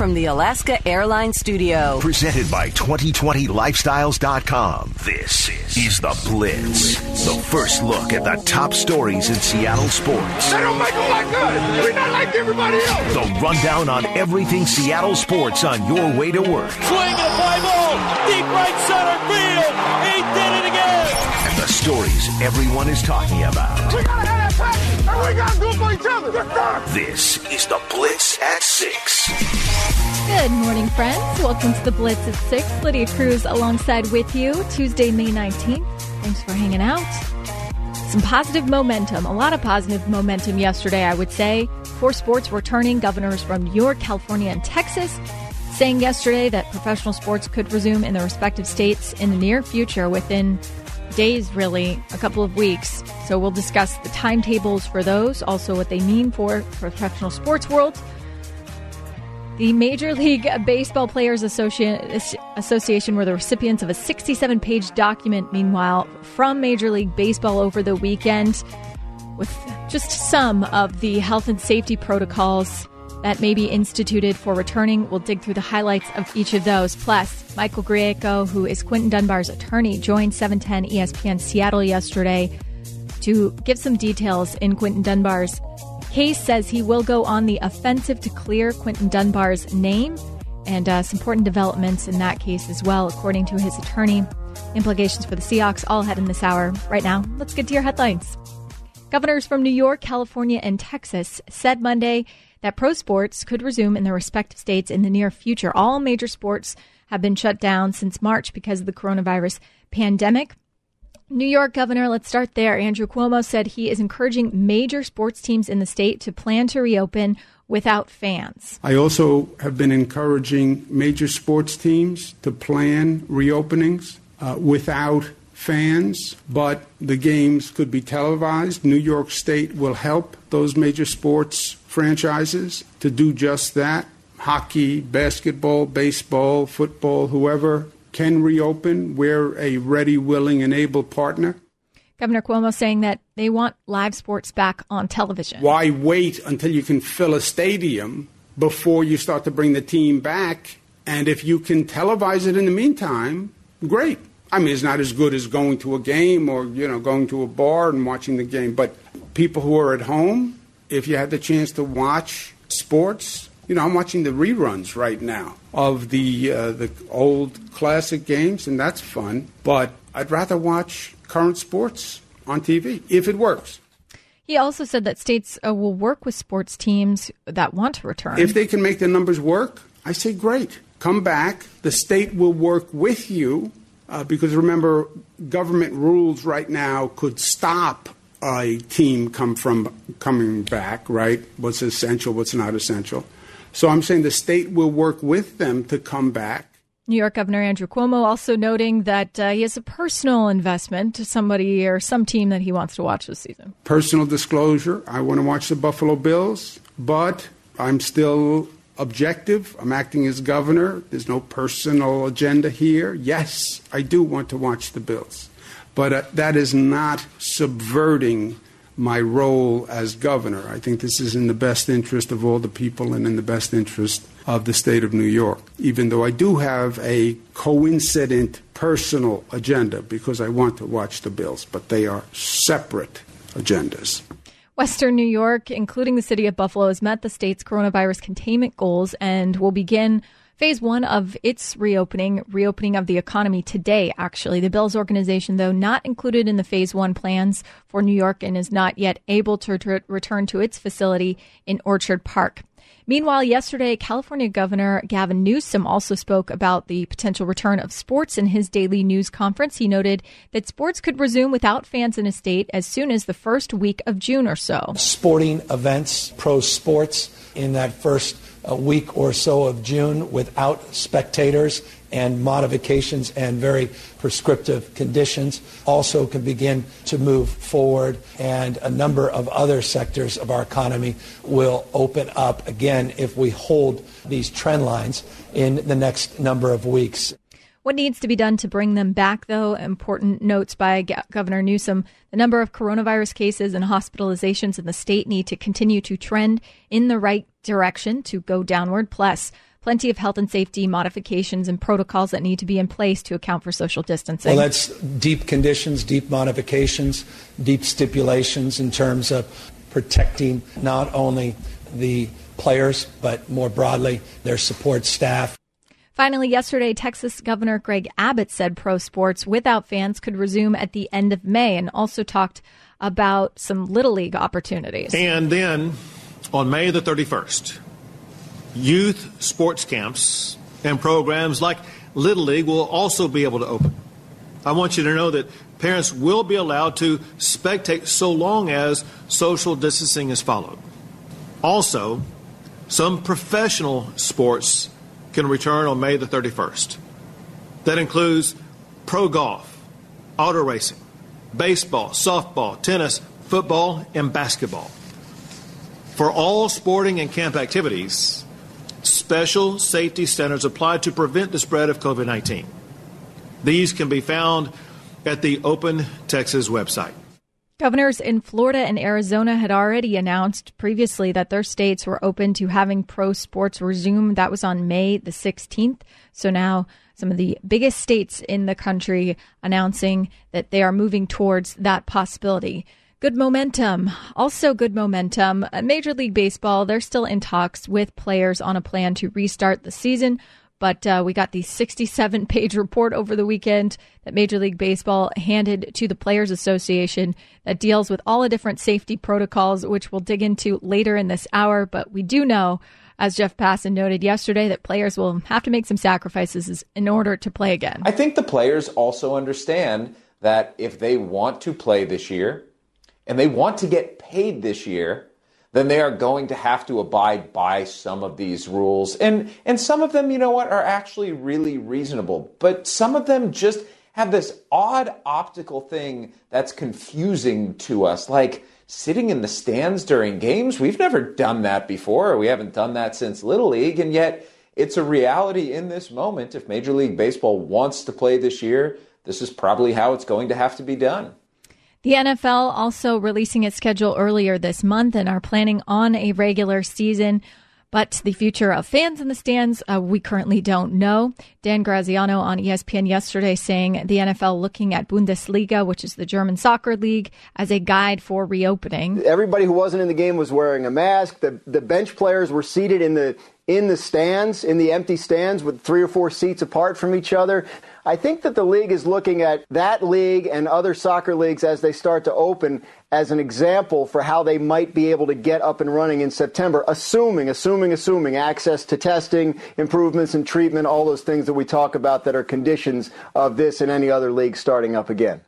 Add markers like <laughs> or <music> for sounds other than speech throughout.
from the Alaska Airlines Studio. Presented by 2020lifestyles.com. This is The Blitz. The first look at the top stories in Seattle sports. They don't make them like us. We're not like everybody else. The rundown on everything Seattle sports on your way to work. Swing and a fly ball. Deep right center field. He did it again. And the stories everyone is talking about. We gotta have that passion, and we gotta do it for each other. Yes, sir. This is The Blitz at 6. Good morning, friends. Welcome to the Blitz at 6. Lydia Cruz alongside with you, Tuesday, May 19th. Thanks for hanging out. Some positive momentum, a lot of positive momentum yesterday, I would say, for sports returning. Governors from New York, California, and Texas saying yesterday that professional sports could resume in their respective states in the near future within days, really, a couple of weeks. So we'll discuss the timetables for those, also what they mean for professional sports world. The Major League Baseball Players Association were the recipients of a 67 page document, meanwhile, from Major League Baseball over the weekend with just some of the health and safety protocols that may be instituted for returning. We'll dig through the highlights of each of those. Plus, Michael Grieco, who is Quinton Dunbar's attorney, joined 710 ESPN Seattle yesterday to give some details in Quinton Dunbar's case. Says he will go on the offensive to clear Quinton Dunbar's name and uh, some important developments in that case as well, according to his attorney. Implications for the Seahawks all ahead in this hour. Right now, let's get to your headlines. Governors from New York, California, and Texas said Monday that pro sports could resume in their respective states in the near future. All major sports have been shut down since March because of the coronavirus pandemic. New York Governor, let's start there. Andrew Cuomo said he is encouraging major sports teams in the state to plan to reopen without fans. I also have been encouraging major sports teams to plan reopenings uh, without fans, but the games could be televised. New York State will help those major sports franchises to do just that. Hockey, basketball, baseball, football, whoever can reopen. We're a ready, willing, and able partner. Governor Cuomo saying that they want live sports back on television. Why wait until you can fill a stadium before you start to bring the team back? And if you can televise it in the meantime, great. I mean, it's not as good as going to a game or, you know, going to a bar and watching the game. But people who are at home, if you had the chance to watch sports, you know, I'm watching the reruns right now of the uh, the old classic games, and that's fun. But I'd rather watch current sports on TV if it works. He also said that states uh, will work with sports teams that want to return. If they can make the numbers work, I say great. Come back. The state will work with you uh, because remember, government rules right now could stop a team come from coming back. Right? What's essential? What's not essential? So I'm saying the state will work with them to come back. New York Governor Andrew Cuomo also noting that uh, he has a personal investment to somebody or some team that he wants to watch this season. Personal disclosure I want to watch the Buffalo Bills, but I'm still objective. I'm acting as governor. There's no personal agenda here. Yes, I do want to watch the Bills, but uh, that is not subverting my role as governor. I think this is in the best interest of all the people and in the best interest of the state of New York, even though I do have a coincident personal agenda because I want to watch the Bills, but they are separate agendas. Western New York, including the city of Buffalo, has met the state's coronavirus containment goals and will begin phase one of its reopening, reopening of the economy today, actually. The Bills organization, though, not included in the phase one plans for New York and is not yet able to ret- return to its facility in Orchard Park. Meanwhile, yesterday, California Governor Gavin Newsom also spoke about the potential return of sports in his daily news conference. He noted that sports could resume without fans in a state as soon as the first week of June or so. Sporting events, pro sports in that first a week or so of June without spectators and modifications and very prescriptive conditions also can begin to move forward and a number of other sectors of our economy will open up again if we hold these trend lines in the next number of weeks. What needs to be done to bring them back, though? Important notes by Governor Newsom. The number of coronavirus cases and hospitalizations in the state need to continue to trend in the right direction to go downward. Plus, plenty of health and safety modifications and protocols that need to be in place to account for social distancing. Well, that's deep conditions, deep modifications, deep stipulations in terms of protecting not only the players, but more broadly, their support staff. Finally, yesterday, Texas Governor Greg Abbott said pro sports without fans could resume at the end of May and also talked about some Little League opportunities. And then on May the 31st, youth sports camps and programs like Little League will also be able to open. I want you to know that parents will be allowed to spectate so long as social distancing is followed. Also, some professional sports can return on May the 31st. That includes pro golf, auto racing, baseball, softball, tennis, football, and basketball. For all sporting and camp activities, special safety standards apply to prevent the spread of COVID 19. These can be found at the Open Texas website. Governors in Florida and Arizona had already announced previously that their states were open to having pro sports resume. That was on May the 16th. So now some of the biggest states in the country announcing that they are moving towards that possibility. Good momentum. Also, good momentum. Major League Baseball, they're still in talks with players on a plan to restart the season. But uh, we got the 67 page <laughs> report over the weekend that Major League Baseball handed to the Players Association that deals with all the different safety protocols, which we'll dig into later in this hour. But we do know, as Jeff Passan noted yesterday, that players will have to make some sacrifices in order to play again. I think the players also understand that if they want to play this year and they want to get paid this year, then they are going to have to abide by some of these rules. And and some of them, you know what, are actually really reasonable, but some of them just have this odd optical thing that's confusing to us like sitting in the stands during games. We've never done that before. We haven't done that since Little League and yet it's a reality in this moment. If Major League Baseball wants to play this year, this is probably how it's going to have to be done. The NFL also releasing its schedule earlier this month and are planning on a regular season. But the future of fans in the stands, uh, we currently don't know. Dan Graziano on ESPN yesterday saying the NFL looking at Bundesliga, which is the German soccer league, as a guide for reopening. Everybody who wasn't in the game was wearing a mask. The, the bench players were seated in the in the stands, in the empty stands with three or four seats apart from each other. I think that the league is looking at that league and other soccer leagues as they start to open as an example for how they might be able to get up and running in September, assuming, assuming, assuming access to testing, improvements in treatment, all those things that we talk about that are conditions of this and any other league starting up again.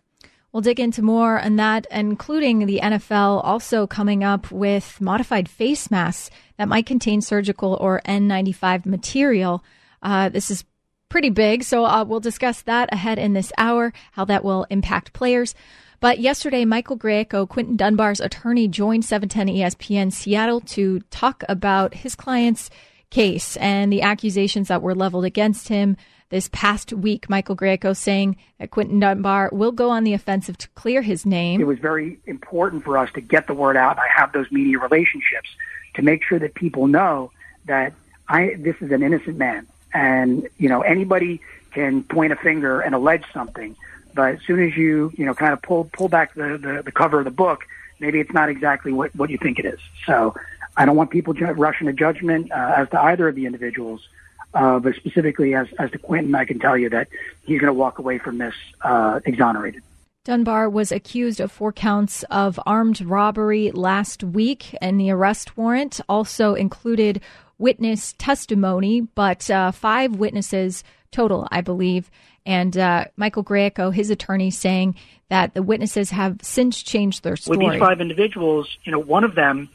We'll dig into more on that, including the NFL also coming up with modified face masks that might contain surgical or N95 material. Uh, this is pretty big, so uh, we'll discuss that ahead in this hour, how that will impact players. But yesterday, Michael Grieco, Quinton Dunbar's attorney, joined 710 ESPN Seattle to talk about his client's case and the accusations that were leveled against him this past week, Michael Grieco saying that Quinton Dunbar will go on the offensive to clear his name. It was very important for us to get the word out. I have those media relationships to make sure that people know that I this is an innocent man, and you know anybody can point a finger and allege something, but as soon as you you know kind of pull pull back the the, the cover of the book, maybe it's not exactly what what you think it is. So I don't want people ju- rushing to judgment uh, as to either of the individuals. Uh, but specifically as, as to Quinton, I can tell you that he's going to walk away from this uh, exonerated. Dunbar was accused of four counts of armed robbery last week, and the arrest warrant also included witness testimony, but uh, five witnesses total, I believe. And uh, Michael Grieco, his attorney, saying that the witnesses have since changed their story. With these five individuals, you know, one of them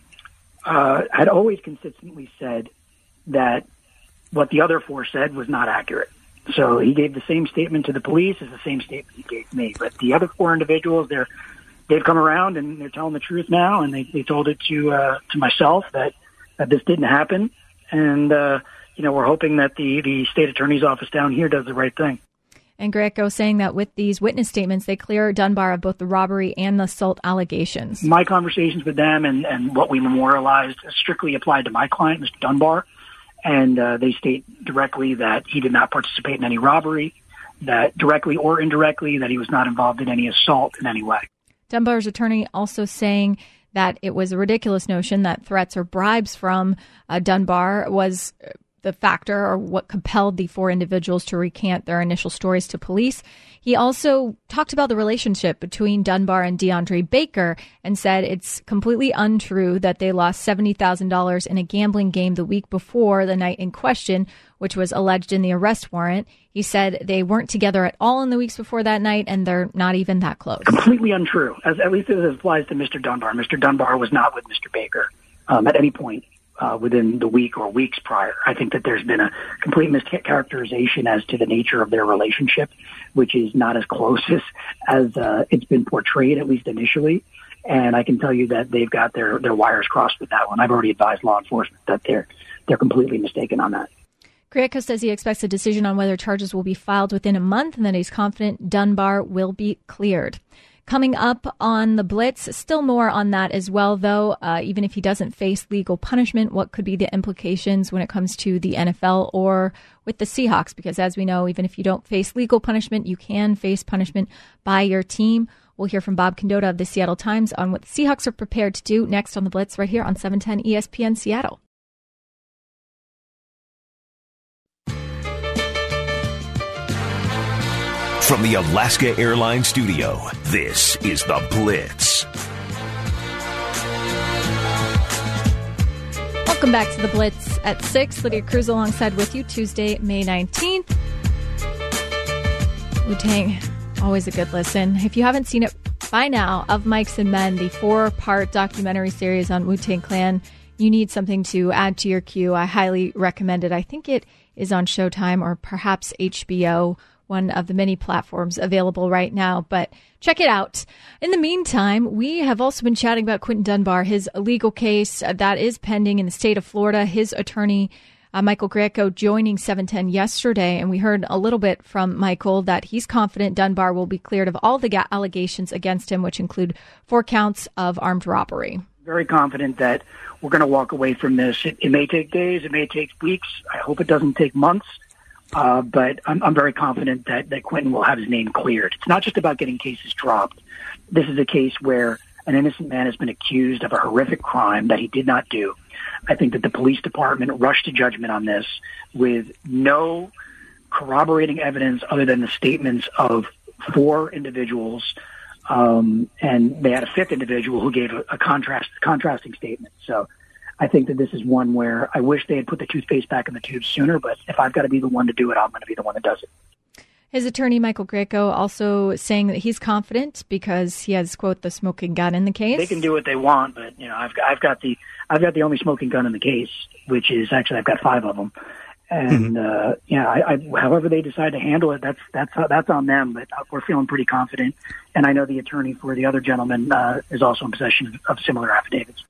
uh, had always consistently said that what the other four said was not accurate. So he gave the same statement to the police as the same statement he gave me. But the other four individuals, they're they've come around and they're telling the truth now, and they, they told it to uh, to myself that that this didn't happen, and uh, you know we're hoping that the the state attorney's office down here does the right thing. And Grieco saying that with these witness statements, they clear Dunbar of both the robbery and the assault allegations. My conversations with them and, and what we memorialized strictly applied to my client, Mr. Dunbar. And uh, they state directly that he did not participate in any robbery, that directly or indirectly, that he was not involved in any assault in any way. Dunbar's attorney also saying that it was a ridiculous notion that threats or bribes from uh, Dunbar was the factor or what compelled the four individuals to recant their initial stories to police. He also talked about the relationship between Dunbar and DeAndre Baker and said it's completely untrue that they lost $70,000 in a gambling game the week before the night in question, which was alleged in the arrest warrant. He said they weren't together at all in the weeks before that night and they're not even that close. Completely untrue, as at least as it applies to Mr. Dunbar. Mr. Dunbar was not with Mr. Baker um, at any point uh, within the week or weeks prior. I think that there's been a complete mischaracterization as to the nature of their relationship, which is not as close <laughs> as, as uh, it's been portrayed, at least initially. And I can tell you that they've got their, their wires crossed with that one. I've already advised law enforcement that they're they're completely mistaken on that. Grieco says he expects a decision on whether charges will be filed within a month and that he's confident Dunbar will be cleared. Coming up on the Blitz, still more on that as well, though. Uh, even if he doesn't face legal punishment, what could be the implications when it comes to the NFL or with the Seahawks? Because as we know, even if you don't face legal punishment, you can face punishment by your team. We'll hear from Bob Condotta of the Seattle Times on what the Seahawks are prepared to do next on the Blitz right here on 710 ESPN Seattle. From the Alaska Airlines studio, this is The Blitz. Welcome back to The Blitz at 6. Lydia Cruz alongside with you Tuesday, May 19th. Wu Tang, always a good listen. If you haven't seen it by now, Of Mics and Men, the four part documentary series on Wu Tang Clan, you need something to add to your queue. I highly recommend it. I think it is on Showtime or perhaps HBO one of the many platforms available right now, but check it out. In the meantime, we have also been chatting about Quinton Dunbar, his legal case that is pending in the state of Florida. His attorney, uh, Michael Grieco, joining 710 yesterday, and we heard a little bit from Michael that he's confident Dunbar will be cleared of all the ga- allegations against him, which include four counts of armed robbery. Very confident that we're going to walk away from this. It, it may take days, it may take weeks. I hope it doesn't take months. Uh, but I'm, I'm very confident that, that Quinton will have his name cleared. It's not just about getting cases dropped. This is a case where an innocent man has been accused of a horrific crime that he did not do. I think that the police department rushed to judgment on this with no corroborating evidence other than the statements of four individuals. Um, and they had a fifth individual who gave a, a contrast, contrasting statement. So I think that this is one where I wish they had put the toothpaste back in the tube sooner, but if I've got to be the one to do it, I'm going to be the one that does it. His attorney, Michael Grieco, also saying that he's confident because he has, quote, the smoking gun in the case. They can do what they want, but, you know, I've got, I've got the, I've got the only smoking gun in the case, which is actually, I've got five of them. And, mm-hmm. uh, yeah, I, I, however they decide to handle it, that's, that's, that's on them, but we're feeling pretty confident. And I know the attorney for the other gentleman, uh, is also in possession of similar affidavits.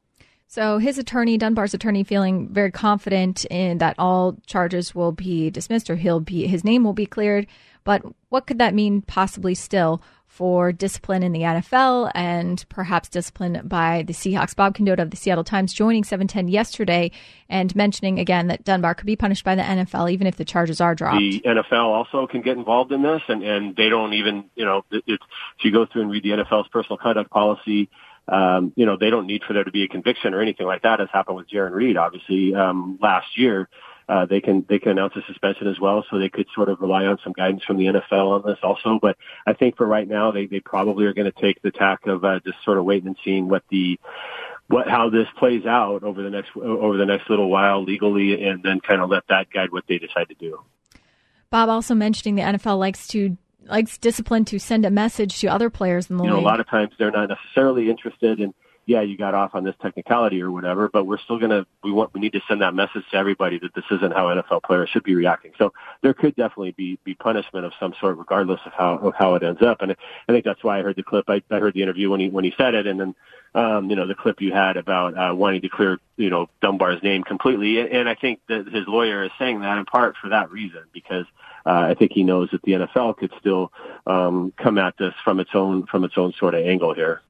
So his attorney, Dunbar's attorney, feeling very confident in that all charges will be dismissed or he'll be his name will be cleared. But what could that mean possibly still for discipline in the NFL and perhaps discipline by the Seahawks? Bob Condotta of the Seattle Times joining 710 yesterday and mentioning again that Dunbar could be punished by the NFL even if the charges are dropped. The NFL also can get involved in this and, and they don't even, you know, it, if you go through and read the NFL's personal conduct policy, um, you know, they don't need for there to be a conviction or anything like that, as happened with Jarran Reed, obviously, um, last year. Uh, they can they can announce a suspension as well, so they could sort of rely on some guidance from the NFL on this also. But I think for right now, they they probably are going to take the tack of uh, just sort of waiting and seeing what the what how this plays out over the next over the next little while legally, and then kind of let that guide what they decide to do. Bob also mentioning the NFL likes to likes discipline to send a message to other players in the you league. know, a lot of times they're not necessarily interested in yeah, you got off on this technicality or whatever, but we're still gonna we want we need to send that message to everybody that this isn't how NFL players should be reacting. So there could definitely be be punishment of some sort, regardless of how of how it ends up. And I think that's why I heard the clip. I, I heard the interview when he when he said it, and then um, you know the clip you had about uh, wanting to clear you know Dunbar's name completely. And I think that his lawyer is saying that in part for that reason because I think he knows that the NFL could still um, come at this from its own from its own sort of angle here.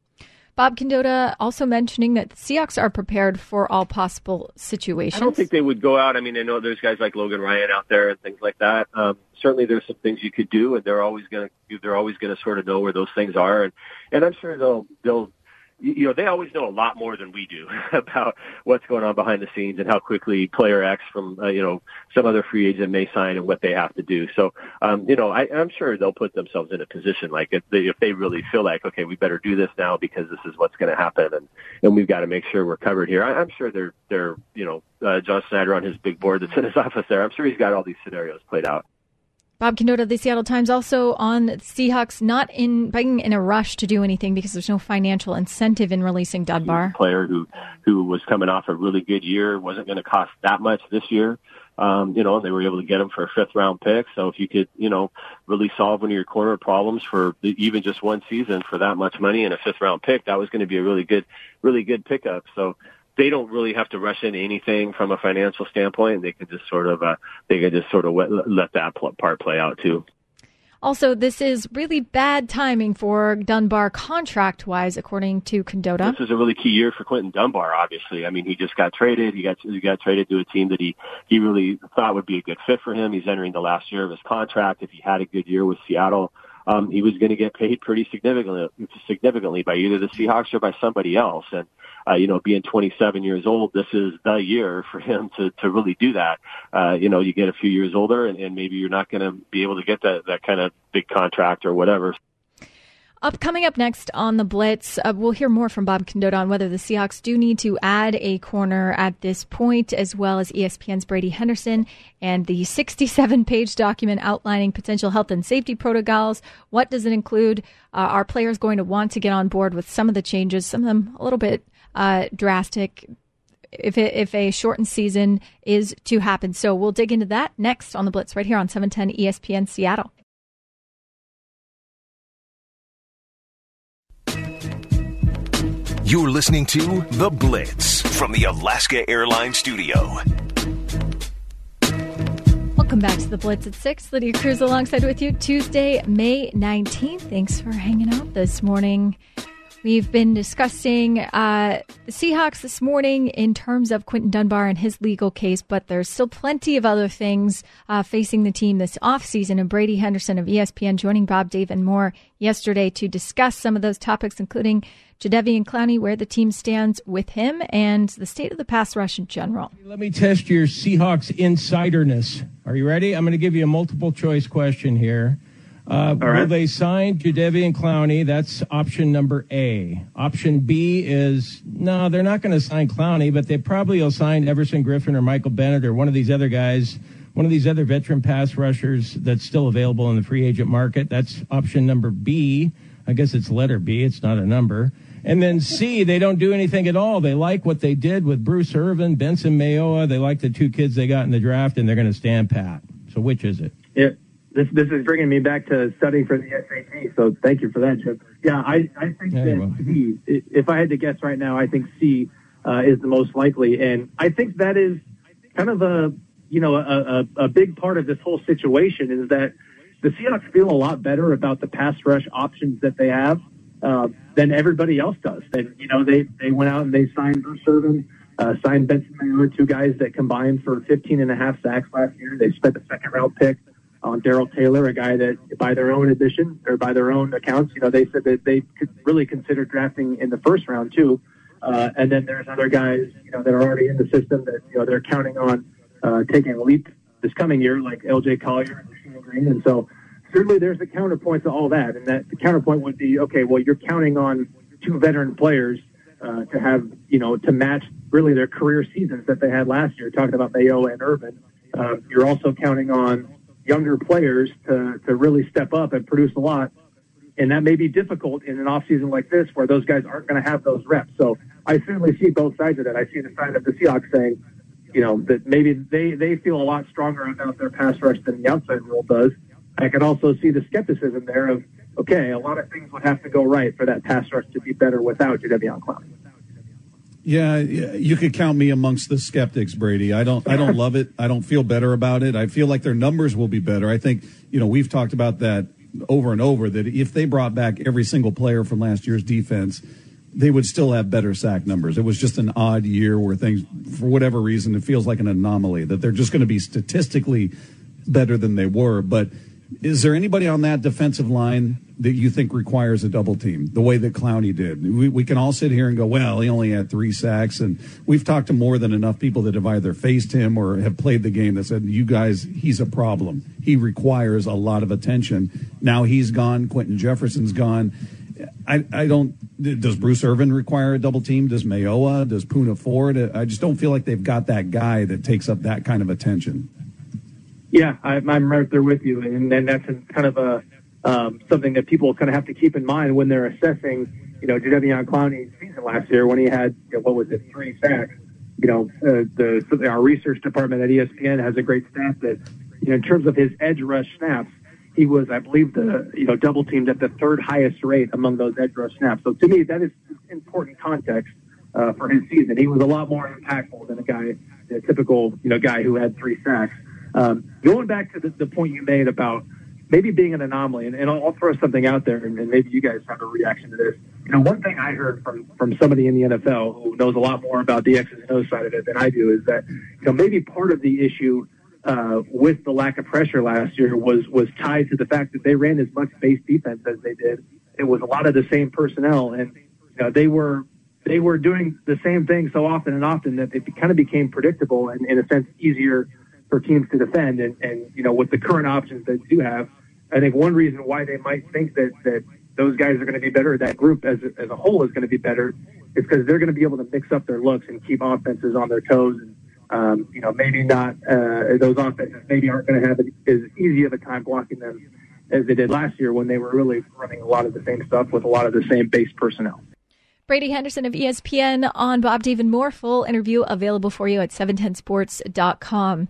Bob Condotta also mentioning that the Seahawks are prepared for all possible situations. I don't think they would go out. I mean, I know there's guys like Logan Ryan out there and things like that. Um, certainly, there's some things you could do, and they're always going to they're always going to sort of know where those things are, and and I'm sure they'll they'll you know, they always know a lot more than we do <laughs> about what's going on behind the scenes and how quickly player X from, uh, you know, some other free agent may sign and what they have to do. So, um, you know, I, I'm sure they'll put themselves in a position like if they, if they really feel like, okay, we better do this now because this is what's going to happen and, and we've got to make sure we're covered here. I, I'm sure they're, they're, you know, uh, John Schneider on his big board that's in his <laughs> office there. I'm sure he's got all these scenarios played out. Bob Condotta, the Seattle Times, also on Seahawks not in being in a rush to do anything because there's no financial incentive in releasing Dunbar. Player who who was coming off a really good year wasn't going to cost that much this year. Um, you know, they were able to get him for a fifth round pick. So if you could, you know, really solve one of your corner problems for even just one season for that much money and a fifth round pick, that was going to be a really good, really good pickup. So they don't really have to rush into anything from a financial standpoint. They can just sort of uh, they can just sort of let that part play out too. Also, this is really bad timing for Dunbar contract wise, according to Condotta. This is a really key year for Quinton Dunbar, obviously. I mean, he just got traded. He got, he got traded to a team that he, he really thought would be a good fit for him. He's entering the last year of his contract. If he had a good year with Seattle, um, he was going to get paid pretty significantly, significantly by either the Seahawks or by somebody else. And uh, you know, being 27 years old, this is the year for him to, to really do that. Uh, you know, you get a few years older and, and maybe you're not going to be able to get that, that kind of big contract or whatever. Up coming up next on the Blitz, uh, we'll hear more from Bob Condotta on whether the Seahawks do need to add a corner at this point, as well as ESPN's Brady Henderson and the 67-page document outlining potential health and safety protocols. What does it include? Uh, are players going to want to get on board with some of the changes? Some of them a little bit uh, drastic if it, if a shortened season is to happen. So we'll dig into that next on the Blitz right here on 710 ESPN Seattle. You're listening to The Blitz from the Alaska Airlines Studio. Welcome back to The Blitz at 6. Lydia Cruz alongside with you Tuesday, May 19th. Thanks for hanging out this morning. We've been discussing uh, the Seahawks this morning in terms of Quinton Dunbar and his legal case, but there's still plenty of other things uh, facing the team this offseason. And Brady Henderson of ESPN joining Bob, Dave, and Moore yesterday to discuss some of those topics, including Jadeveon Clowney, where the team stands with him, and the state of the pass rush in general. Let me test your Seahawks insiderness. Are you ready? I'm going to give you a multiple choice question here. Uh, right. Will they sign Jadeveon Clowney? That's option number A. Option B is no, they're not going to sign Clowney, but they probably will sign Everson Griffen or Michael Bennett or one of these other guys, one of these other veteran pass rushers that's still available in the free agent market. That's option number B. I guess it's letter B. It's not a number. And then C, they don't do anything at all. They like what they did with Bruce Irvin, Benson Mayowa. They like the two kids they got in the draft, and they're going to stand pat. So which is it? Yeah this this is bringing me back to studying for the SAT. So thank you for that, Chip. Yeah, I, I think yeah, that C, if I had to guess right now, I think C uh, is the most likely, and I think that is kind of a you know a, a, a big part of this whole situation is that the Seahawks feel a lot better about the pass rush options that they have uh, than everybody else does. And you know they they went out and they signed Bruce Irvin. Uh, signed Benson Mayowa, two guys that combined for 15 and a half sacks last year. They spent a second round pick on Darrell Taylor, a guy that, by their own admission or by their own accounts, you know, they said that they could really consider drafting in the first round too. Uh, and then there's other guys, you know, that are already in the system that you know they're counting on uh, taking a leap this coming year, like L.J. Collier and Rasheem Green. And so certainly there's a counterpoint to all that, and that the counterpoint would be, okay, well, you're counting on two veteran players uh, to have, you know, to match really their career seasons that they had last year. Talking about Mayo and Irvin. uh, you're also counting on younger players to, to really step up and produce a lot. And that may be difficult in an offseason like this where those guys aren't going to have those reps. So I certainly see both sides of that. I see the side of the Seahawks saying, you know, that maybe they, they feel a lot stronger about their pass rush than the outside rule does. I can also see the skepticism there of, okay, a lot of things would have to go right for that pass rush to be better without Jadeveon Clowney. Yeah, you could count me amongst the skeptics, Brady. I don't, I don't love it. I don't feel better about it. I feel like their numbers will be better. I think, you know, we've talked about that over and over. That if they brought back every single player from last year's defense, they would still have better sack numbers. It was just an odd year where things, for whatever reason, it feels like an anomaly that they're just going to be statistically better than they were. But is there anybody on that defensive line that you think requires a double team the way that Clowney did? We, we can all sit here and go, well, he only had three sacks. And we've talked to more than enough people that have either faced him or have played the game that said, you guys, he's a problem. He requires a lot of attention. Now he's gone. Quinton Jefferson's gone. I, I don't. Does Bruce Irvin require a double team? Does Mayowa? Does Poona Ford? I just don't feel like they've got that guy that takes up that kind of attention. Yeah, I, I'm right there with you, and, and that's kind of a um, something that people kind of have to keep in mind when they're assessing, you know, Jadeveon Clowney's season last year when he had you know, what was it, three sacks. You know, uh, the our research department at ESPN has a great stat that, you know, in terms of his edge rush snaps, he was, I believe, the you know double teamed at the third highest rate among those edge rush snaps. So to me, that is important context uh, for his season. He was a lot more impactful than a guy, a typical you know guy who had three sacks. Um, going back to the, the, point you made about maybe being an anomaly, and, and I'll, I'll, throw something out there, and, and, maybe you guys have a reaction to this. You know, one thing I heard from from somebody in the NFL who knows a lot more about the X's and O's side of it than I do is that you know maybe part of the issue uh, with the lack of pressure last year was was tied to the fact that they ran as much base defense as they did. It was a lot of the same personnel, and you know, they were they were doing the same thing so often and often that it kind of became predictable and in a sense easier for teams to defend. And, and you know, with the current options that they do have, I think one reason why they might think that that those guys are going to be better, that group as as a whole is going to be better, is because they're going to be able to mix up their looks and keep offenses on their toes. And um, you know, maybe not uh, those offenses maybe aren't going to have as easy of a time blocking them as they did last year when they were really running a lot of the same stuff with a lot of the same base personnel. Brady Henderson of ESPN on Bob David Moore. Full interview available for you at 710sports.com.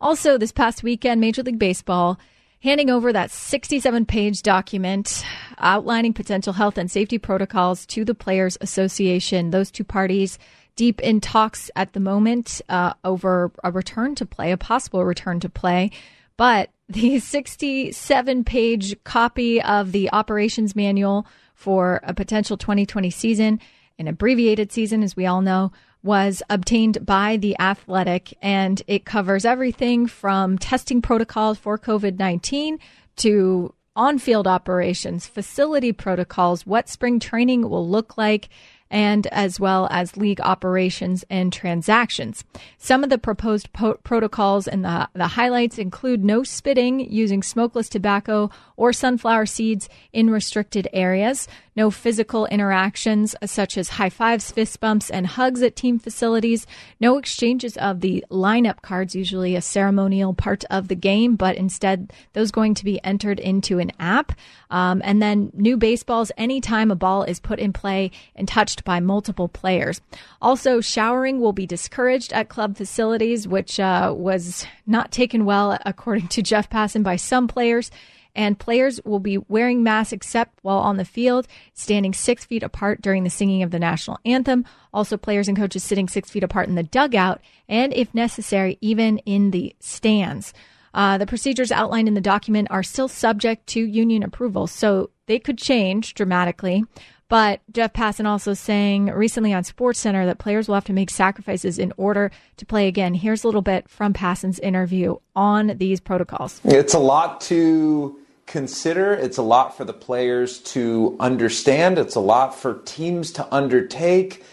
Also, this past weekend, Major League Baseball handing over that 67 page document outlining potential health and safety protocols to the Players Association. Those two parties deep in talks at the moment uh, over a return to play, a possible return to play. But the 67 page copy of the operations manual for a potential 2020 season, an abbreviated season, as we all know, was obtained by The Athletic, and it covers everything from testing protocols for COVID 19 to on field operations, facility protocols, what spring training will look like, and as well as league operations and transactions. Some of the proposed po- protocols and the, the highlights include no spitting using smokeless tobacco or sunflower seeds in restricted areas, no physical interactions such as high fives, fist bumps, and hugs at team facilities, no exchanges of the lineup cards, usually a ceremonial part of the game, but instead those going to be entered into an app. Um, and then new baseballs anytime a ball is put in play and touched by multiple players. Also, showering will be discouraged at club facilities, which uh, was not taken well, according to Jeff Passan, by some players and players will be wearing masks except while on the field, standing six feet apart during the singing of the national anthem. Also, players and coaches sitting six feet apart in the dugout, and if necessary, even in the stands. Uh, the procedures outlined in the document are still subject to union approval, so they could change dramatically. But Jeff Passan also saying recently on SportsCenter that players will have to make sacrifices in order to play again. Here's a little bit from Passan's interview on these protocols. It's a lot to consider. It's a lot for the players to understand. It's a lot for teams to undertake.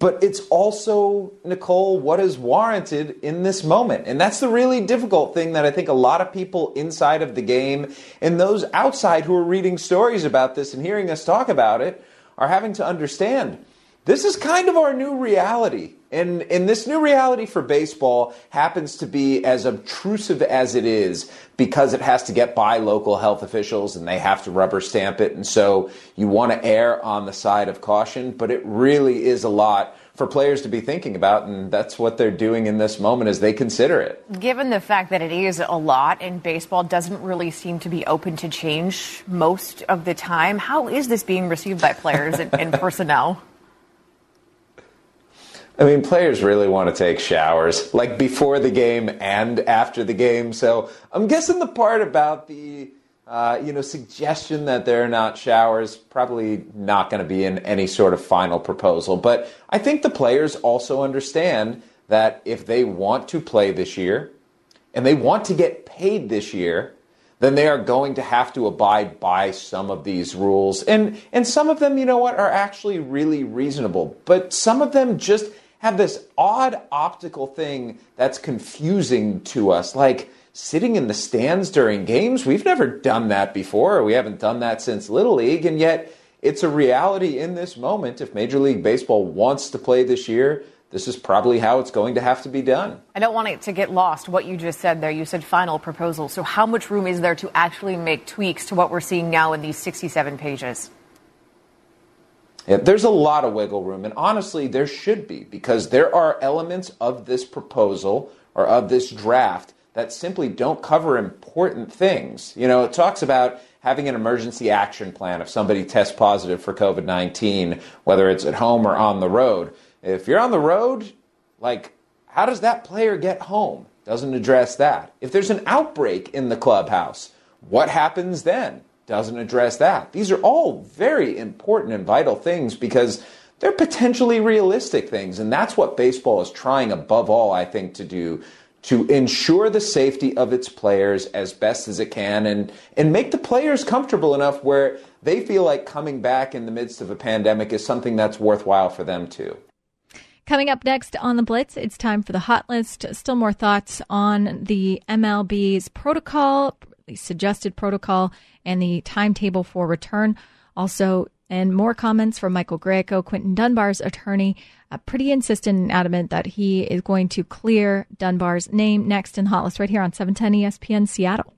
But it's also, Nicole, what is warranted in this moment. And that's the really difficult thing that I think a lot of people inside of the game and those outside who are reading stories about this and hearing us talk about it are having to understand. This is kind of our new reality And, and this new reality for baseball happens to be as obtrusive as it is because it has to get by local health officials and they have to rubber stamp it. And so you want to err on the side of caution, but it really is a lot for players to be thinking about, and that's what they're doing in this moment as they consider it. Given the fact that it is a lot and baseball doesn't really seem to be open to change most of the time, how is this being received by players and, and personnel? I mean, players really want to take showers, like before the game and after the game. So I'm guessing the part about the, uh, you know, suggestion that there are not showers probably not going to be in any sort of final proposal. But I think the players also understand that if they want to play this year and they want to get paid this year, then they are going to have to abide by some of these rules. And and some of them, you know what, are actually really reasonable. But some of them just have this odd optical thing that's confusing to us. Like sitting in the stands during games, we've never done that before. We haven't done that since Little League, and yet it's a reality in this moment. If Major League Baseball wants to play this year, this is probably how it's going to have to be done. I don't want it to get lost what you just said there. You said final proposal. So, how much room is there to actually make tweaks to what we're seeing now in these 67 pages? There's a lot of wiggle room, and honestly, there should be, because there are elements of this proposal or of this draft that simply don't cover important things. You know, it talks about having an emergency action plan if somebody tests positive for COVID 19, whether it's at home or on the road. If you're on the road, like, how does that player get home? Doesn't address that. If there's an outbreak in the clubhouse, what happens then? Doesn't address that. These are all very important and vital things because they're potentially realistic things. And that's what baseball is trying above all, I think, to do to ensure the safety of its players as best as it can and, and make the players comfortable enough where they feel like coming back in the midst of a pandemic is something that's worthwhile for them too. Coming up next on the Blitz, it's time for the hot list. Still more thoughts on the MLB's protocol, suggested protocol, and the timetable for return. Also, and more comments from Michael Grieco, Quinton Dunbar's attorney, uh, pretty insistent and adamant that he is going to clear Dunbar's name next in Hot List right here on 710 ESPN Seattle.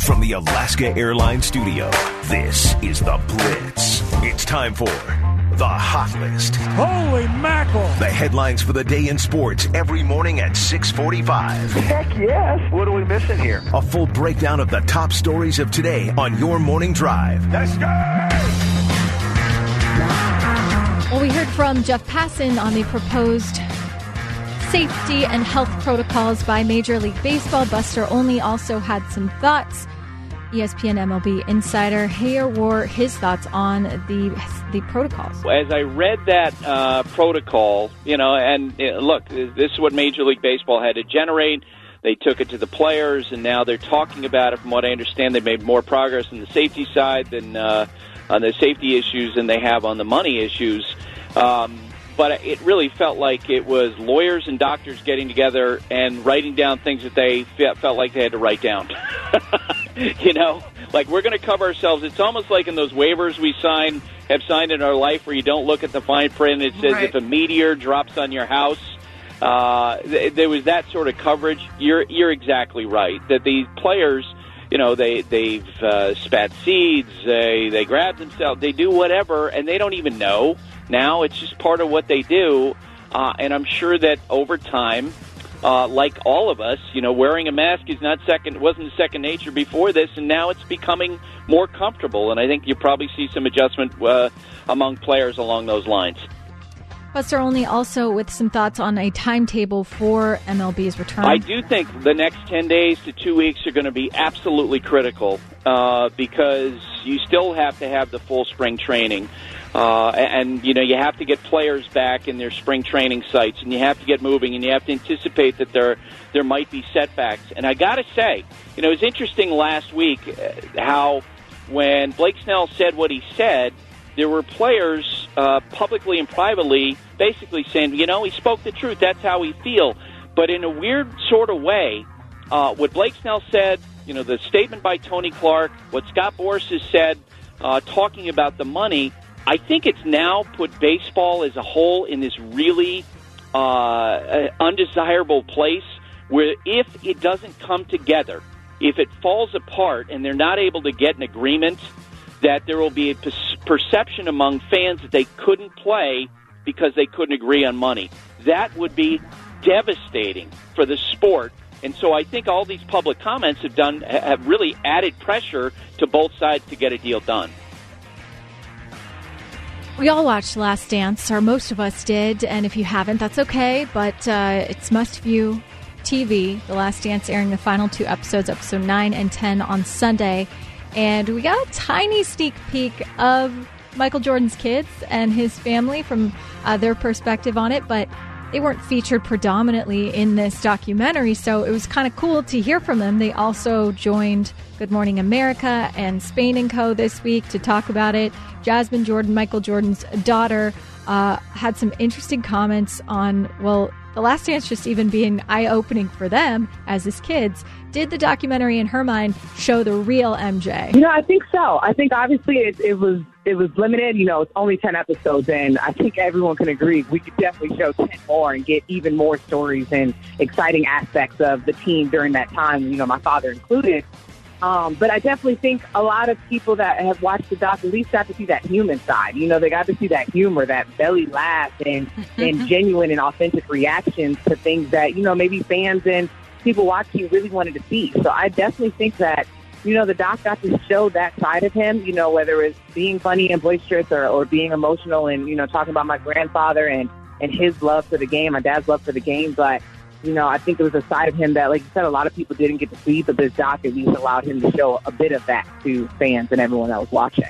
From the Alaska Airlines Studio, this is The Blitz. It's time for the Hot List. Holy mackerel! The headlines for the day in sports every morning at 645. Heck yes! What are we missing here? A full breakdown of the top stories of today on your morning drive. Let's go! Well, we heard from Jeff Passan on the proposed safety and health protocols by Major League Baseball. Buster Olney also had some thoughts. ESPN MLB insider Hayer wore his thoughts on the the protocols. As I read that uh, protocol, you know, and uh, look, this is what Major League Baseball had to generate. They took it to the players, and now they're talking about it. From what I understand, they made more progress on the safety side than uh, on the safety issues than they have on the money issues. Um, but it really felt like it was lawyers and doctors getting together and writing down things that they felt like they had to write down. <laughs> <laughs> you know, like we're going to cover ourselves. It's almost like in those waivers we sign have signed in our life where you don't look at the fine print. It says right. if a meteor drops on your house. Uh, th- there was that sort of coverage. You're you're exactly right that these players, you know, they they've uh, spat seeds, they they grab themselves, they do whatever, and they don't even know. Now it's just part of what they do, uh, and I'm sure that over time, uh, like all of us, you know, wearing a mask is not second wasn't second nature before this, and now it's becoming more comfortable. And I think you probably see some adjustment uh, among players along those lines. Buster Olney also with some thoughts on a timetable for MLB's return. I do think the next 10 days to two weeks are going to be absolutely critical uh, because you still have to have the full spring training. Uh, and you know you have to get players back in their spring training sites, and you have to get moving, and you have to anticipate that there there might be setbacks. And I got to say, you know, it was interesting last week uh, how when Blake Snell said what he said, there were players uh, publicly and privately basically saying, you know, he spoke the truth. That's how he feel. But in a weird sort of way, uh, what Blake Snell said you know, the statement by Tony Clark, what Scott Boras has said, uh, talking about the money, I think it's now put baseball as a whole in this really uh, undesirable place where if it doesn't come together, if it falls apart and they're not able to get an agreement, that there will be a perception among fans that they couldn't play because they couldn't agree on money. That would be devastating for the sport. And so I think all these public comments have done have really added pressure to both sides to get a deal done. We all watched Last Dance, or most of us did, and if you haven't, that's okay. But uh, it's must view TV. The Last Dance airing the final two episodes, episode nine and ten, on Sunday, and we got a tiny sneak peek of Michael Jordan's kids and his family from uh, their perspective on it, but they weren't featured predominantly in this documentary, so it was kind of cool to hear from them. They also joined Good Morning America and Spain and Co. this week to talk about it. Jasmine Jordan, Michael Jordan's daughter, uh, had some interesting comments on, well, The Last Dance just even being eye opening for them as his kids. Did the documentary, in her mind, show the real MJ? You know, I think so. I think obviously it, it was it was limited. You know, it's only 10 episodes, and I think everyone can agree we could definitely show 10 more and get even more stories and exciting aspects of the team during that time, you know, my father included. Um, but I definitely think a lot of people that have watched the doc at least got to see that human side. You know, they got to see that humor, that belly laugh, and <laughs> and genuine and authentic reactions to things that you know maybe fans and people watching really wanted to see. So I definitely think that you know, the doc got to show that side of him, you know, whether it's being funny and boisterous or, or being emotional and, you know, talking about my grandfather and, and his love for the game, my dad's love for the game. But, you know, I think it was a side of him that, like you said, a lot of people didn't get to see, but this doc at least allowed him to show a bit of that to fans and everyone that was watching.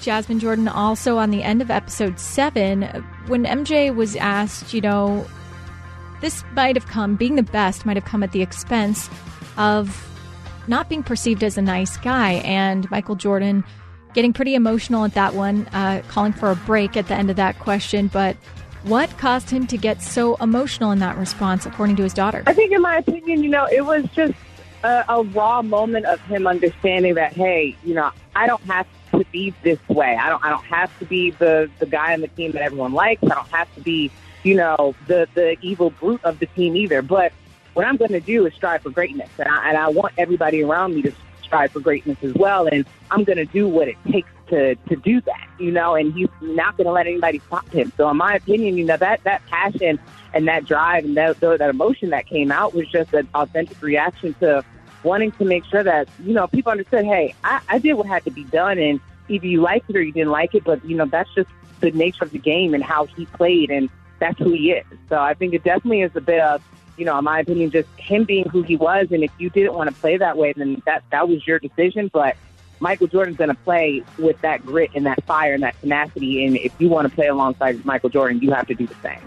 Jasmine Jordan also on the end of episode seven, when MJ was asked, you know, this might have come, being the best might have come at the expense of not being perceived as a nice guy. And Michael Jordan getting pretty emotional at that one, uh, calling for a break at the end of that question. But what caused him to get so emotional in that response, according to his daughter? I think, in my opinion, you know, it was just a, a raw moment of him understanding that, hey, you know, I don't have to be this way. I don't. I don't have to be the the guy on the team that everyone likes. I don't have to be, you know, the the evil brute of the team either. But what I'm going to do is strive for greatness. And I, and I want everybody around me to strive for greatness as well. And I'm going to do what it takes to, to do that, you know, and he's not going to let anybody stop him. So in my opinion, you know, that, that passion and that drive and that, that emotion that came out was just an authentic reaction to wanting to make sure that, you know, people understood, hey, I, I did what had to be done. And either you liked it or you didn't like it, but, you know, that's just the nature of the game and how he played. And that's who he is. So I think it definitely is a bit of, you know, in my opinion, just him being who he was. And if you didn't want to play that way, then that that was your decision. But Michael Jordan's going to play with that grit and that fire and that tenacity. And if you want to play alongside Michael Jordan, you have to do the same.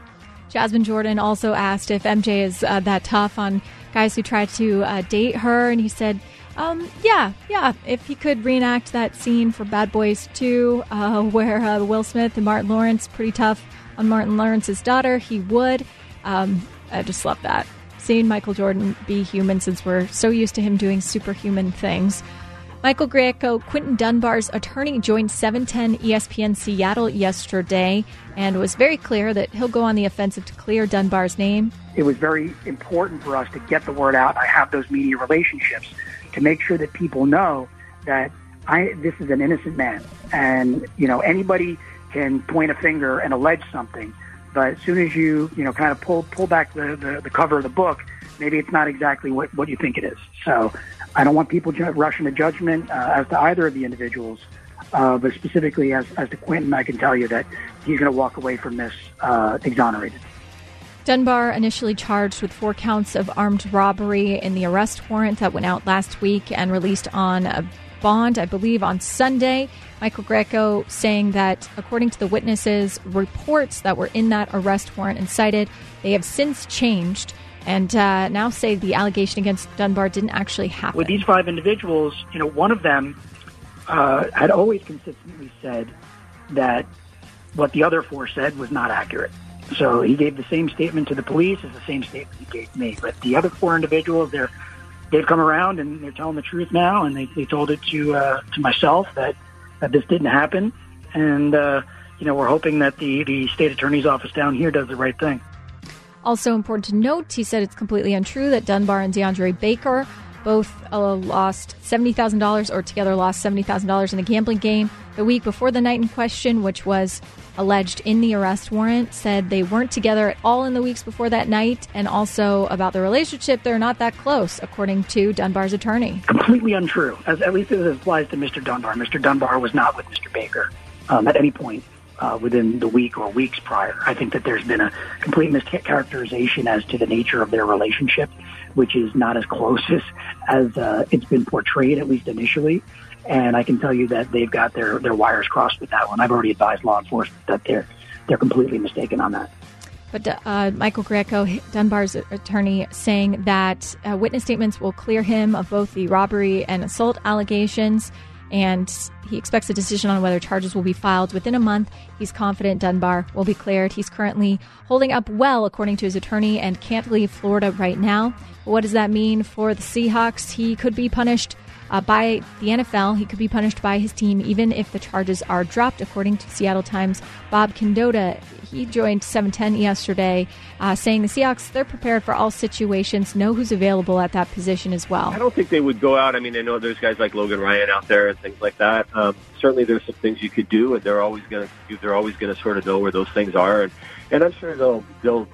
Jasmine Jordan also asked if MJ is uh, that tough on guys who try to uh, date her, and he said, um, "Yeah, yeah. If he could reenact that scene for Bad Boys 2, uh, <laughs> where uh, Will Smith and Martin Lawrence pretty tough on Martin Lawrence's daughter, he would." Um, I just love that. Seeing Michael Jordan be human since we're so used to him doing superhuman things. Michael Grieco, Quinton Dunbar's attorney, joined 710 ESPN Seattle yesterday and was very clear that he'll go on the offensive to clear Dunbar's name. It was very important for us to get the word out. I have those media relationships to make sure that people know that I this is an innocent man, and you know anybody can point a finger and allege something. But as soon as you, you know, kind of pull pull back the, the, the cover of the book, maybe it's not exactly what, what you think it is. So I don't want people ju- rushing to judgment uh, as to either of the individuals. Uh, but specifically as, as to Quinton, I can tell you that he's going to walk away from this uh, exonerated. Dunbar initially charged with four counts of armed robbery in the arrest warrant that went out last week and released on a bond, I believe, on Sunday. Michael Grieco saying that, according to the witnesses' reports that were in that arrest warrant and cited, they have since changed and uh, now say the allegation against Dunbar didn't actually happen. With these five individuals, you know, one of them uh, had always consistently said that what the other four said was not accurate. So he gave the same statement to the police as the same statement he gave me. But the other four individuals, they're they've come around and they're telling the truth now, and they, they told it to uh, to myself that that this didn't happen, and uh, you know we're hoping that the the state attorney's office down here does the right thing. Also important to note, he said it's completely untrue that Dunbar and DeAndre Baker both uh, lost $70,000 or together lost $70,000 in a gambling game the week before the night in question, which was alleged in the arrest warrant, said they weren't together at all in the weeks before that night, and also about the relationship, they're not that close, according to Dunbar's attorney. Completely untrue, as at least as it applies to Mr. Dunbar. Mr. Dunbar was not with Mr. Baker um, at any point. Uh, within the week or weeks prior. I think that there's been a complete mischaracterization as to the nature of their relationship, which is not as close as, as uh, it's been portrayed, at least initially. And I can tell you that they've got their, their wires crossed with that one. I've already advised law enforcement that they're they're completely mistaken on that. But uh, Michael Grieco, Dunbar's attorney, saying that uh, witness statements will clear him of both the robbery and assault allegations, and he expects a decision on whether charges will be filed within a month. He's confident Dunbar will be cleared. He's currently holding up well, according to his attorney, and can't leave Florida right now. What does that mean for the Seahawks? He could be punished uh, by the NFL. He could be punished by his team even if the charges are dropped, according to Seattle Times. Bob Condotta, he joined 710 yesterday, uh, saying the Seahawks, they're prepared for all situations, know who's available at that position as well. I don't think they would go out. I mean, I know there's guys like Logan Ryan out there and things like that. Um, certainly there's some things you could do, and they're always going to, they're always going to sort of know where those things are. And, and I'm sure they'll, they'll,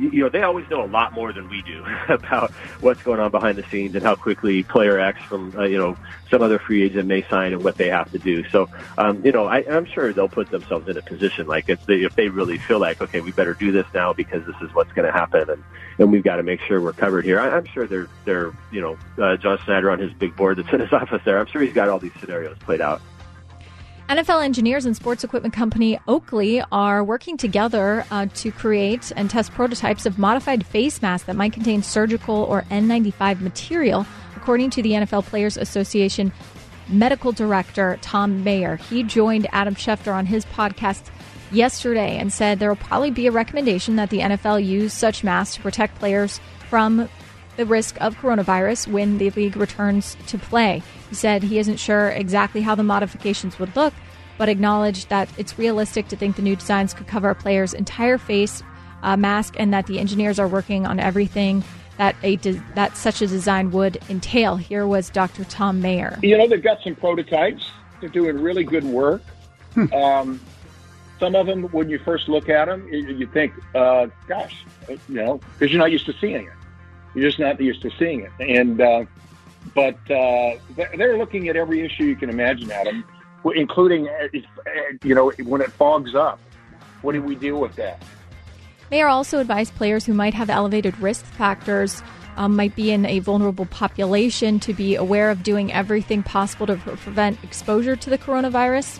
you know, they always know a lot more than we do <laughs> about what's going on behind the scenes and how quickly player X from, uh, you know, some other free agent may sign and what they have to do. So, um, you know, I, I'm sure they'll put themselves in a position like if they, if they really feel like, okay, we better do this now because this is what's going to happen and, and we've got to make sure we're covered here. I, I'm sure they're, they're, you know, uh, John Schneider on his big board that's in his <laughs> office there. I'm sure he's got all these scenarios played out. NFL engineers and sports equipment company Oakley are working together uh, to create and test prototypes of modified face masks that might contain surgical or N95 material, according to the NFL Players Association medical director Thom Mayer. He joined Adam Schefter on his podcast yesterday and said there will probably be a recommendation that the NFL use such masks to protect players from the risk of coronavirus when the league returns to play. He said he isn't sure exactly how the modifications would look, but acknowledged that it's realistic to think the new designs could cover a player's entire face uh, mask and that the engineers are working on everything that a de- that such a design would entail. Here was Dr. Thom Mayer. You know, they've got some prototypes. They're doing really good work. um, some of them, when you first look at them, you, you think, uh, "Gosh," you know, because you're not used to seeing it. You're just not used to seeing it. And uh, but uh, they're looking at every issue you can imagine, Adam, including uh, you know when it fogs up. What do we deal with that? Mayer also advised players who might have elevated risk factors, um, might be in a vulnerable population, to be aware of doing everything possible to pre- prevent exposure to the coronavirus.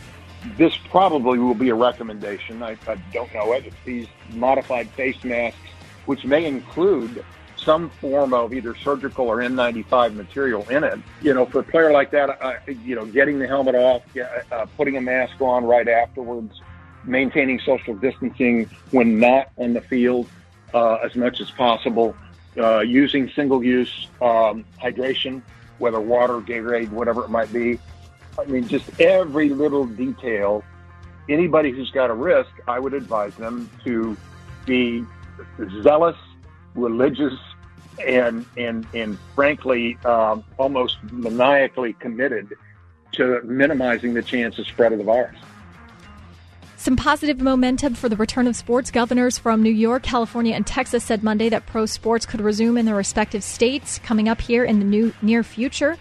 This probably will be a recommendation. I, I don't know it. It's these modified face masks, which may include some form of either surgical or N95 material in it. You know, for a player like that, uh, you know, getting the helmet off, uh, putting a mask on right afterwards, maintaining social distancing when not on the field uh, as much as possible, uh, using single-use um, hydration, whether water, Gatorade, whatever it might be. I mean, just every little detail. Anybody who's got a risk, I would advise them to be zealous, religious, and and and frankly, um, almost maniacally committed to minimizing the chance of spread of the virus. Some positive momentum for the return of sports. Governors from New York, California, and Texas said Monday that pro sports could resume in their respective states coming up here in the new, near future.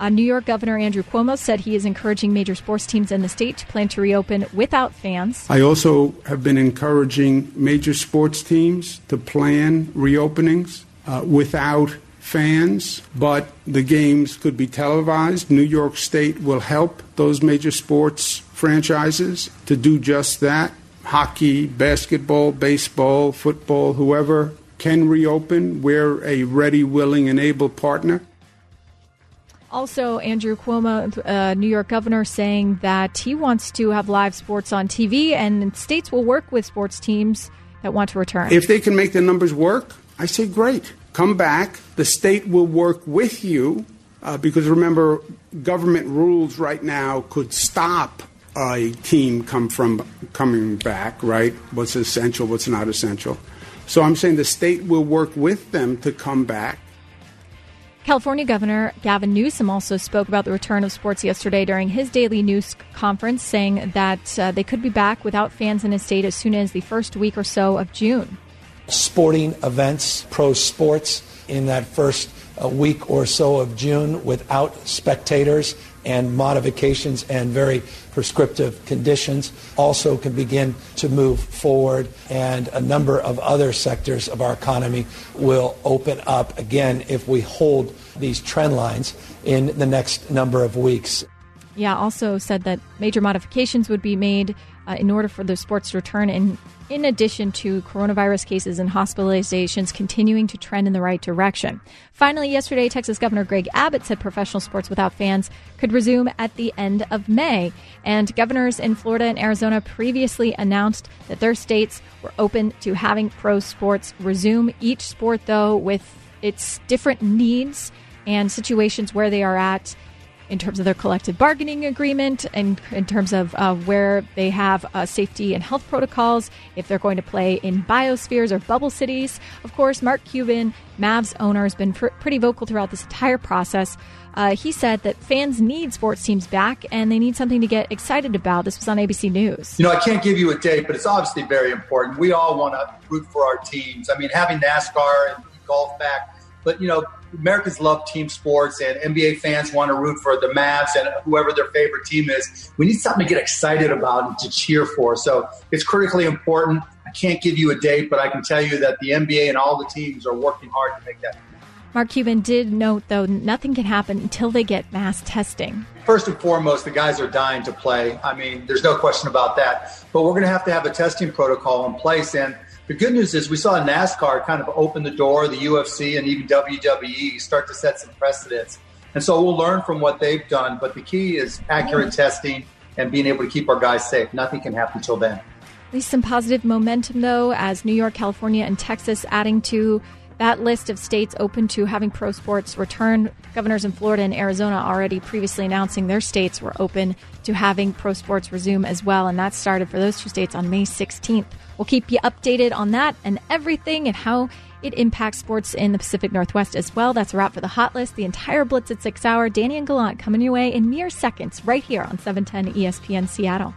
Uh, New York Governor Andrew Cuomo said he is encouraging major sports teams in the state to plan to reopen without fans. I also have been encouraging major sports teams to plan reopenings uh, without fans, but the games could be televised. New York State will help those major sports franchises to do just that. Hockey, basketball, baseball, football, whoever can reopen. We're a ready, willing, and able partner. Also, Andrew Cuomo, uh, New York governor, saying that he wants to have live sports on TV, and states will work with sports teams that want to return. If they can make the numbers work, I say great come back. The state will work with you uh, because remember, government rules right now could stop a team come from coming back. Right? What's essential? What's not essential? So I'm saying the state will work with them to come back. California Governor Gavin Newsom also spoke about the return of sports yesterday during his daily news conference, saying that uh, they could be back without fans in his state as soon as the first week or so of June. Sporting events, pro sports in that first uh, week or so of June without spectators and modifications and very prescriptive conditions also can begin to move forward and a number of other sectors of our economy will open up again if we hold these trend lines in the next number of weeks. Yeah, also said that major modifications would be made uh, in order for the sports to return in in addition to coronavirus cases and hospitalizations continuing to trend in the right direction. Finally, yesterday, Texas Governor Greg Abbott said professional sports without fans could resume at the end of May. And governors in Florida and Arizona previously announced that their states were open to having pro sports resume. Each sport, though, with its different needs and situations where they are at in terms of their collective bargaining agreement and in terms of uh, where they have uh, safety and health protocols, if they're going to play in biospheres or bubble cities. Of course, Mark Cuban, Mavs owner, has been pr- pretty vocal throughout this entire process. Uh, he said that fans need sports teams back and they need something to get excited about. This was on ABC News. You know, I can't give you a date, but it's obviously very important. We all want to root for our teams. I mean, having NASCAR and golf back, but, you know, Americans love team sports, and NBA fans want to root for the Mavs and whoever their favorite team is. We need something to get excited about and to cheer for. So it's critically important. I can't give you a date, but I can tell you that the NBA and all the teams are working hard to make that. Mark Cuban did note, though, nothing can happen until they get mass testing. First and foremost, the guys are dying to play. I mean, there's no question about that. But we're going to have to have a testing protocol in place. And the good news is we saw NASCAR kind of open the door, the UFC and even WWE start to set some precedents. And so we'll learn from what they've done. But the key is accurate testing and being able to keep our guys safe. Nothing can happen until then. At least some positive momentum, though, as New York, California, and Texas adding to that list of states open to having pro sports return. Governors in Florida and Arizona already previously announcing their states were open to having pro sports resume as well. And that started for those two states on May 16th. We'll keep you updated on that and everything and how it impacts sports in the Pacific Northwest as well. That's a wrap for the hot list. The entire Blitz at 6 hour. Danny and Gallant coming your way in mere seconds right here on 710 ESPN Seattle.